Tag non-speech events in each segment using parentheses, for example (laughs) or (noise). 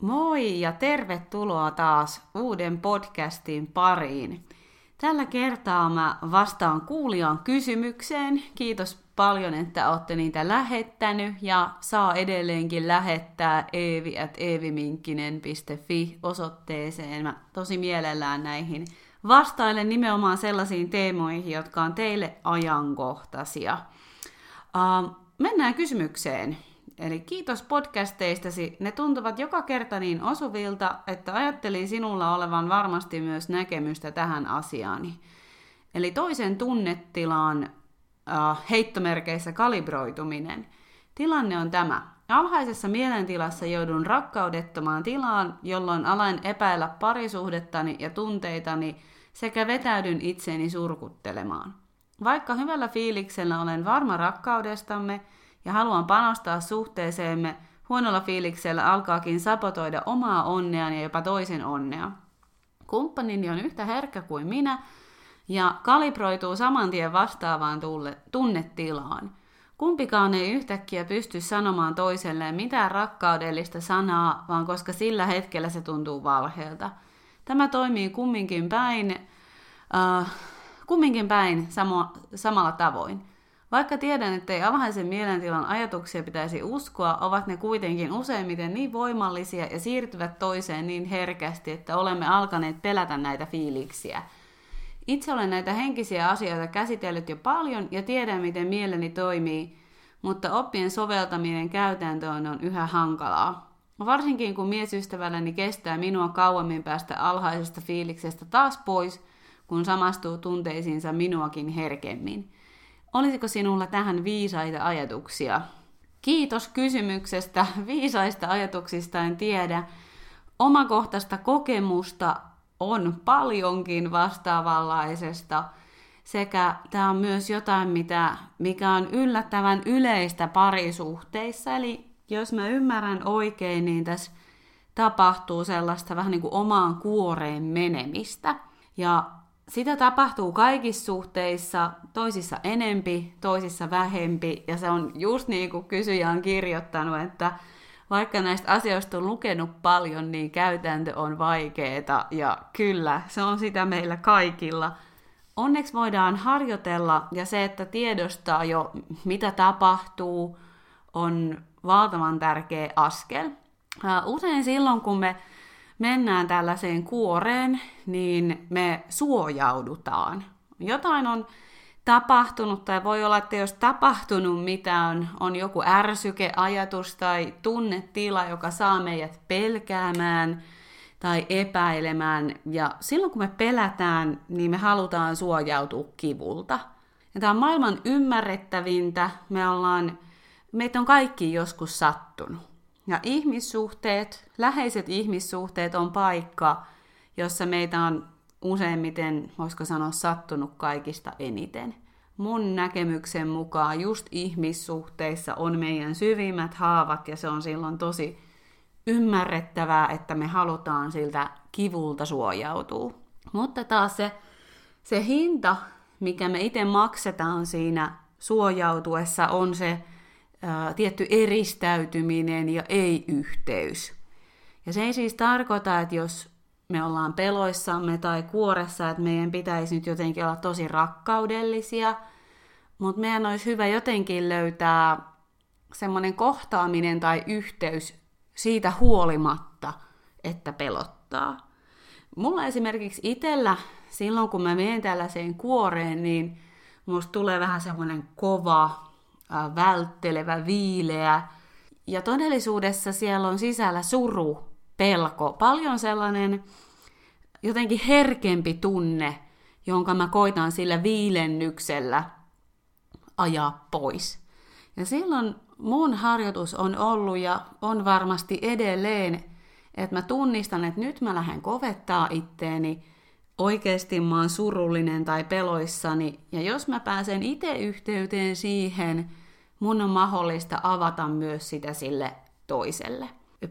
Moi ja tervetuloa taas uuden podcastin pariin. Tällä kertaa mä vastaan kuulijan kysymykseen. Kiitos paljon, että olette niitä lähettänyt ja saa edelleenkin lähettää eevi.eeviminkkinen.fi osoitteeseen. Mä tosi mielellään näihin vastailen nimenomaan sellaisiin teemoihin, jotka on teille ajankohtaisia. Uh, mennään kysymykseen. Eli kiitos podcasteistasi. Ne tuntuvat joka kerta niin osuvilta, että ajattelin sinulla olevan varmasti myös näkemystä tähän asiaani. Eli toisen tunnetilaan äh, heittomerkeissä kalibroituminen. Tilanne on tämä. Alhaisessa mielentilassa joudun rakkaudettomaan tilaan, jolloin alen epäillä parisuhdettani ja tunteitani sekä vetäydyn itseeni surkuttelemaan. Vaikka hyvällä fiiliksellä olen varma rakkaudestamme, ja haluan panostaa suhteeseemme, huonolla fiiliksellä alkaakin sapotoida omaa onneani ja jopa toisen onnea. Kumppanini on yhtä herkkä kuin minä ja kalibroituu saman tien vastaavaan tulle, tunnetilaan. Kumpikaan ei yhtäkkiä pysty sanomaan toiselleen mitään rakkaudellista sanaa, vaan koska sillä hetkellä se tuntuu valheelta. Tämä toimii kumminkin päin, uh, kumminkin päin samo, samalla tavoin. Vaikka tiedän, että ei alhaisen mielentilan ajatuksia pitäisi uskoa, ovat ne kuitenkin useimmiten niin voimallisia ja siirtyvät toiseen niin herkästi, että olemme alkaneet pelätä näitä fiiliksiä. Itse olen näitä henkisiä asioita käsitellyt jo paljon ja tiedän, miten mieleni toimii, mutta oppien soveltaminen käytäntöön on yhä hankalaa. Varsinkin kun miesystävälläni kestää minua kauemmin päästä alhaisesta fiiliksestä taas pois, kun samastuu tunteisiinsa minuakin herkemmin. Olisiko sinulla tähän viisaita ajatuksia? Kiitos kysymyksestä. (laughs) Viisaista ajatuksista en tiedä. Omakohtaista kokemusta on paljonkin vastaavanlaisesta. Sekä tämä on myös jotain, mitä, mikä on yllättävän yleistä parisuhteissa. Eli jos mä ymmärrän oikein, niin tässä tapahtuu sellaista vähän niin kuin omaan kuoreen menemistä. Ja sitä tapahtuu kaikissa suhteissa, toisissa enempi, toisissa vähempi, ja se on just niin kuin kysyjä on kirjoittanut, että vaikka näistä asioista on lukenut paljon, niin käytäntö on vaikeeta, ja kyllä, se on sitä meillä kaikilla. Onneksi voidaan harjoitella, ja se, että tiedostaa jo, mitä tapahtuu, on valtavan tärkeä askel. Usein silloin, kun me mennään tällaiseen kuoreen, niin me suojaudutaan. Jotain on tapahtunut, tai voi olla, että jos tapahtunut mitä on, on joku ärsyke, ajatus tai tunnetila, joka saa meidät pelkäämään tai epäilemään. Ja silloin kun me pelätään, niin me halutaan suojautua kivulta. Ja tämä on maailman ymmärrettävintä. Me ollaan, meitä on kaikki joskus sattunut. Ja ihmissuhteet, läheiset ihmissuhteet on paikka, jossa meitä on useimmiten, voisiko sanoa, sattunut kaikista eniten. Mun näkemyksen mukaan just ihmissuhteissa on meidän syvimmät haavat ja se on silloin tosi ymmärrettävää, että me halutaan siltä kivulta suojautua. Mutta taas se, se hinta, mikä me itse maksetaan siinä suojautuessa, on se ää, tietty eristäytyminen ja ei-yhteys. Ja se ei siis tarkoita, että jos me ollaan peloissamme tai kuoressa, että meidän pitäisi nyt jotenkin olla tosi rakkaudellisia, mutta meidän olisi hyvä jotenkin löytää semmoinen kohtaaminen tai yhteys siitä huolimatta, että pelottaa. Mulla esimerkiksi itsellä, silloin kun mä menen tällaiseen kuoreen, niin musta tulee vähän semmoinen kova, välttelevä, viileä. Ja todellisuudessa siellä on sisällä suru, pelko, paljon sellainen jotenkin herkempi tunne, jonka mä koitan sillä viilennyksellä ajaa pois. Ja silloin mun harjoitus on ollut ja on varmasti edelleen, että mä tunnistan, että nyt mä lähden kovettaa itteeni, oikeasti mä oon surullinen tai peloissani, ja jos mä pääsen itse yhteyteen siihen, mun on mahdollista avata myös sitä sille toiselle.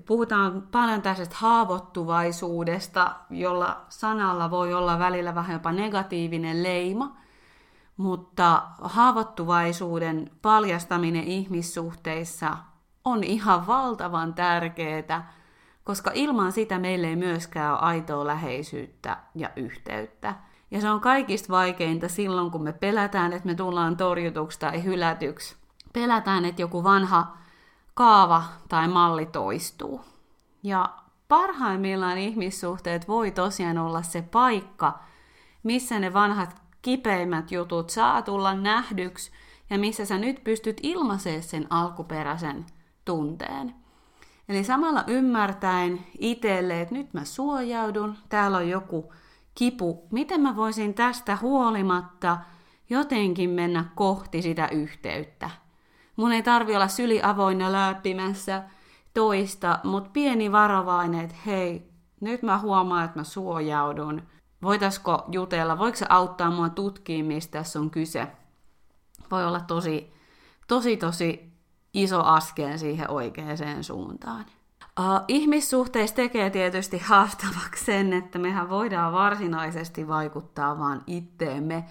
Puhutaan paljon tästä haavoittuvaisuudesta, jolla sanalla voi olla välillä vähän jopa negatiivinen leima, mutta haavoittuvaisuuden paljastaminen ihmissuhteissa on ihan valtavan tärkeää, koska ilman sitä meille ei myöskään ole aitoa läheisyyttä ja yhteyttä. Ja se on kaikista vaikeinta silloin, kun me pelätään, että me tullaan torjutuksi tai hylätyksi. Pelätään, että joku vanha kaava tai malli toistuu. Ja parhaimmillaan ihmissuhteet voi tosiaan olla se paikka, missä ne vanhat kipeimmät jutut saa tulla nähdyksi ja missä sä nyt pystyt ilmaisemaan sen alkuperäisen tunteen. Eli samalla ymmärtäen itselle, että nyt mä suojaudun, täällä on joku kipu, miten mä voisin tästä huolimatta jotenkin mennä kohti sitä yhteyttä. Mun ei tarvi olla syli avoinna läpimässä toista, mutta pieni varovainen, että hei, nyt mä huomaan, että mä suojaudun. Voitaisko jutella, voiko se auttaa mua tutkimaan, mistä tässä on kyse? Voi olla tosi, tosi, tosi iso askel siihen oikeaan suuntaan. Uh, ihmissuhteissa tekee tietysti haastavaksi sen, että mehän voidaan varsinaisesti vaikuttaa vaan itteemme.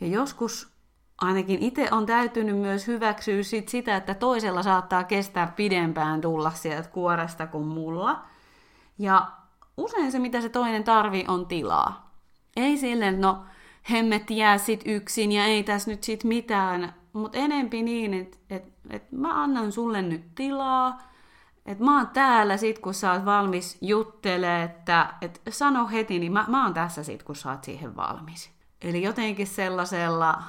Ja joskus ainakin itse on täytynyt myös hyväksyä sit sitä, että toisella saattaa kestää pidempään tulla sieltä kuoresta kuin mulla. Ja usein se, mitä se toinen tarvii, on tilaa. Ei silleen, no hemmet jää sit yksin ja ei tässä nyt sit mitään, mutta enempi niin, että et, et mä annan sulle nyt tilaa, että mä oon täällä sit, kun sä oot valmis juttele, että et sano heti, niin mä, mä oon tässä sit, kun sä oot siihen valmis. Eli jotenkin sellaisella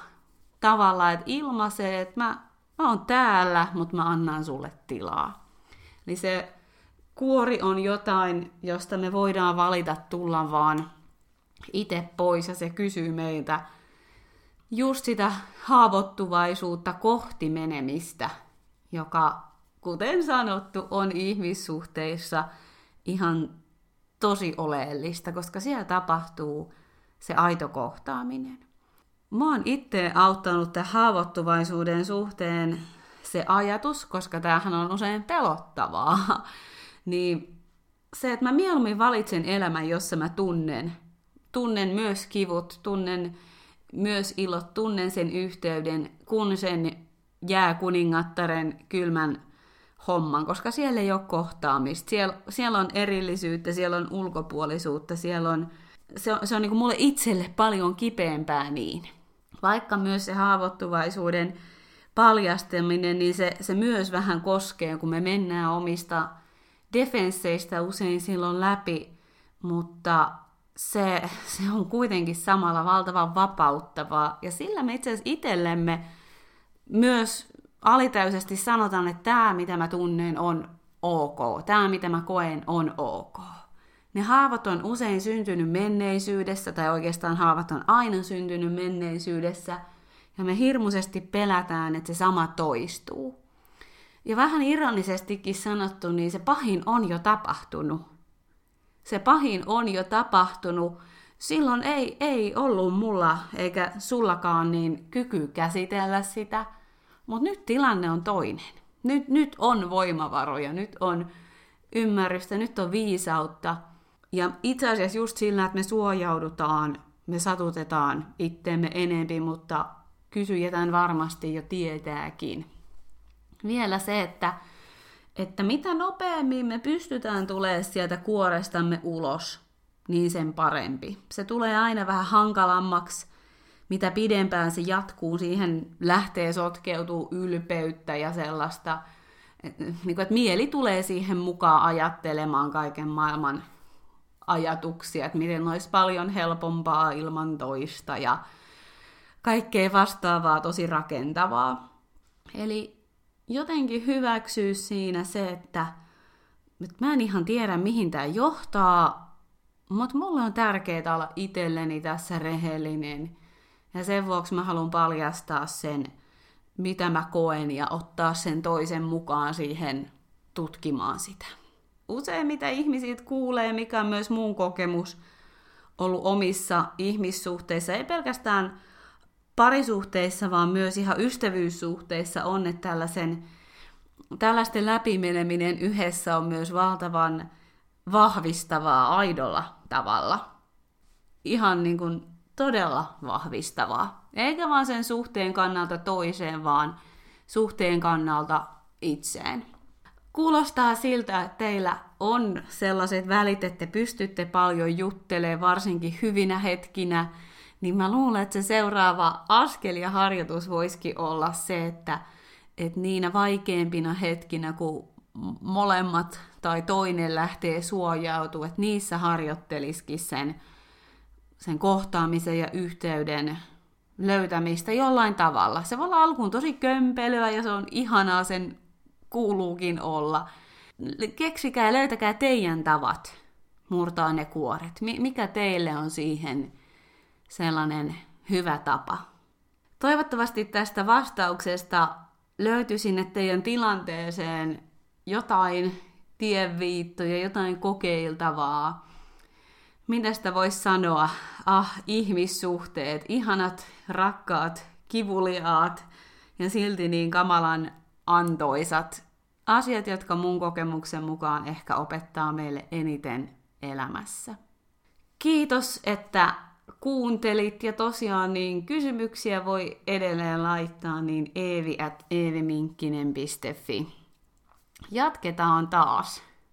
tavalla, että ilmaisee, että mä, mä oon täällä, mutta mä annan sulle tilaa. Eli se kuori on jotain, josta me voidaan valita tulla vaan itse pois, ja se kysyy meiltä just sitä haavoittuvaisuutta kohti menemistä, joka, kuten sanottu, on ihmissuhteissa ihan tosi oleellista, koska siellä tapahtuu se aito kohtaaminen. Mä oon itse auttanut tämän haavoittuvaisuuden suhteen se ajatus, koska tämähän on usein pelottavaa, (laughs) niin se, että mä mieluummin valitsen elämän, jossa mä tunnen, tunnen myös kivut, tunnen myös ilot, tunnen sen yhteyden, kun sen jää kuningattaren kylmän homman, koska siellä ei ole kohtaamista. Siellä, siellä on erillisyyttä, siellä on ulkopuolisuutta, siellä on, se on, se on niin kuin mulle itselle paljon kipeämpää niin vaikka myös se haavoittuvaisuuden paljastaminen, niin se, se myös vähän koskee, kun me mennään omista defensseistä usein silloin läpi, mutta se, se on kuitenkin samalla valtavan vapauttavaa. Ja sillä me itse asiassa itsellemme myös alitäisesti sanotaan, että tämä, mitä mä tunnen, on ok. Tämä, mitä mä koen, on ok. Ne haavat on usein syntynyt menneisyydessä, tai oikeastaan haavat on aina syntynyt menneisyydessä, ja me hirmuisesti pelätään, että se sama toistuu. Ja vähän ironisestikin sanottu, niin se pahin on jo tapahtunut. Se pahin on jo tapahtunut. Silloin ei, ei ollut mulla eikä sullakaan niin kyky käsitellä sitä, mutta nyt tilanne on toinen. Nyt, nyt on voimavaroja, nyt on ymmärrystä, nyt on viisautta – ja itse asiassa just sillä, että me suojaudutaan, me satutetaan itteemme enempi, mutta kysyjätään varmasti jo tietääkin. Vielä se, että, että mitä nopeammin me pystytään tulemaan sieltä kuorestamme ulos, niin sen parempi. Se tulee aina vähän hankalammaksi, mitä pidempään se jatkuu, siihen lähtee sotkeutuu ylpeyttä ja sellaista, niin että mieli tulee siihen mukaan ajattelemaan kaiken maailman ajatuksia, että miten olisi paljon helpompaa ilman toista ja kaikkea vastaavaa tosi rakentavaa. Eli jotenkin hyväksyä siinä se, että, että mä en ihan tiedä mihin tämä johtaa, mutta mulle on tärkeää olla itselleni tässä rehellinen. Ja sen vuoksi mä haluan paljastaa sen, mitä mä koen ja ottaa sen toisen mukaan siihen tutkimaan sitä usein mitä ihmisiltä kuulee, mikä on myös mun kokemus ollut omissa ihmissuhteissa, ei pelkästään parisuhteissa, vaan myös ihan ystävyyssuhteissa on, että tällaisen, tällaisten läpimeneminen yhdessä on myös valtavan vahvistavaa aidolla tavalla. Ihan niin kuin todella vahvistavaa. Eikä vaan sen suhteen kannalta toiseen, vaan suhteen kannalta itseen. Kuulostaa siltä, että teillä on sellaiset välit, että pystytte paljon juttelemaan, varsinkin hyvinä hetkinä, niin mä luulen, että se seuraava askel ja harjoitus voisikin olla se, että, että niinä vaikeimpina hetkinä, kun molemmat tai toinen lähtee suojautumaan, että niissä harjoittelisikin sen, sen kohtaamisen ja yhteyden löytämistä jollain tavalla. Se voi olla alkuun tosi kömpelyä ja se on ihanaa, sen kuuluukin olla. Keksikää ja löytäkää teidän tavat murtaa ne kuoret. Mikä teille on siihen sellainen hyvä tapa? Toivottavasti tästä vastauksesta löytyi sinne teidän tilanteeseen jotain tienviittoja, jotain kokeiltavaa. Mitä sitä voisi sanoa? Ah, ihmissuhteet, ihanat, rakkaat, kivuliaat ja silti niin kamalan antoisat asiat, jotka mun kokemuksen mukaan ehkä opettaa meille eniten elämässä. Kiitos, että kuuntelit ja tosiaan niin kysymyksiä voi edelleen laittaa niin eevi at. Jatketaan taas.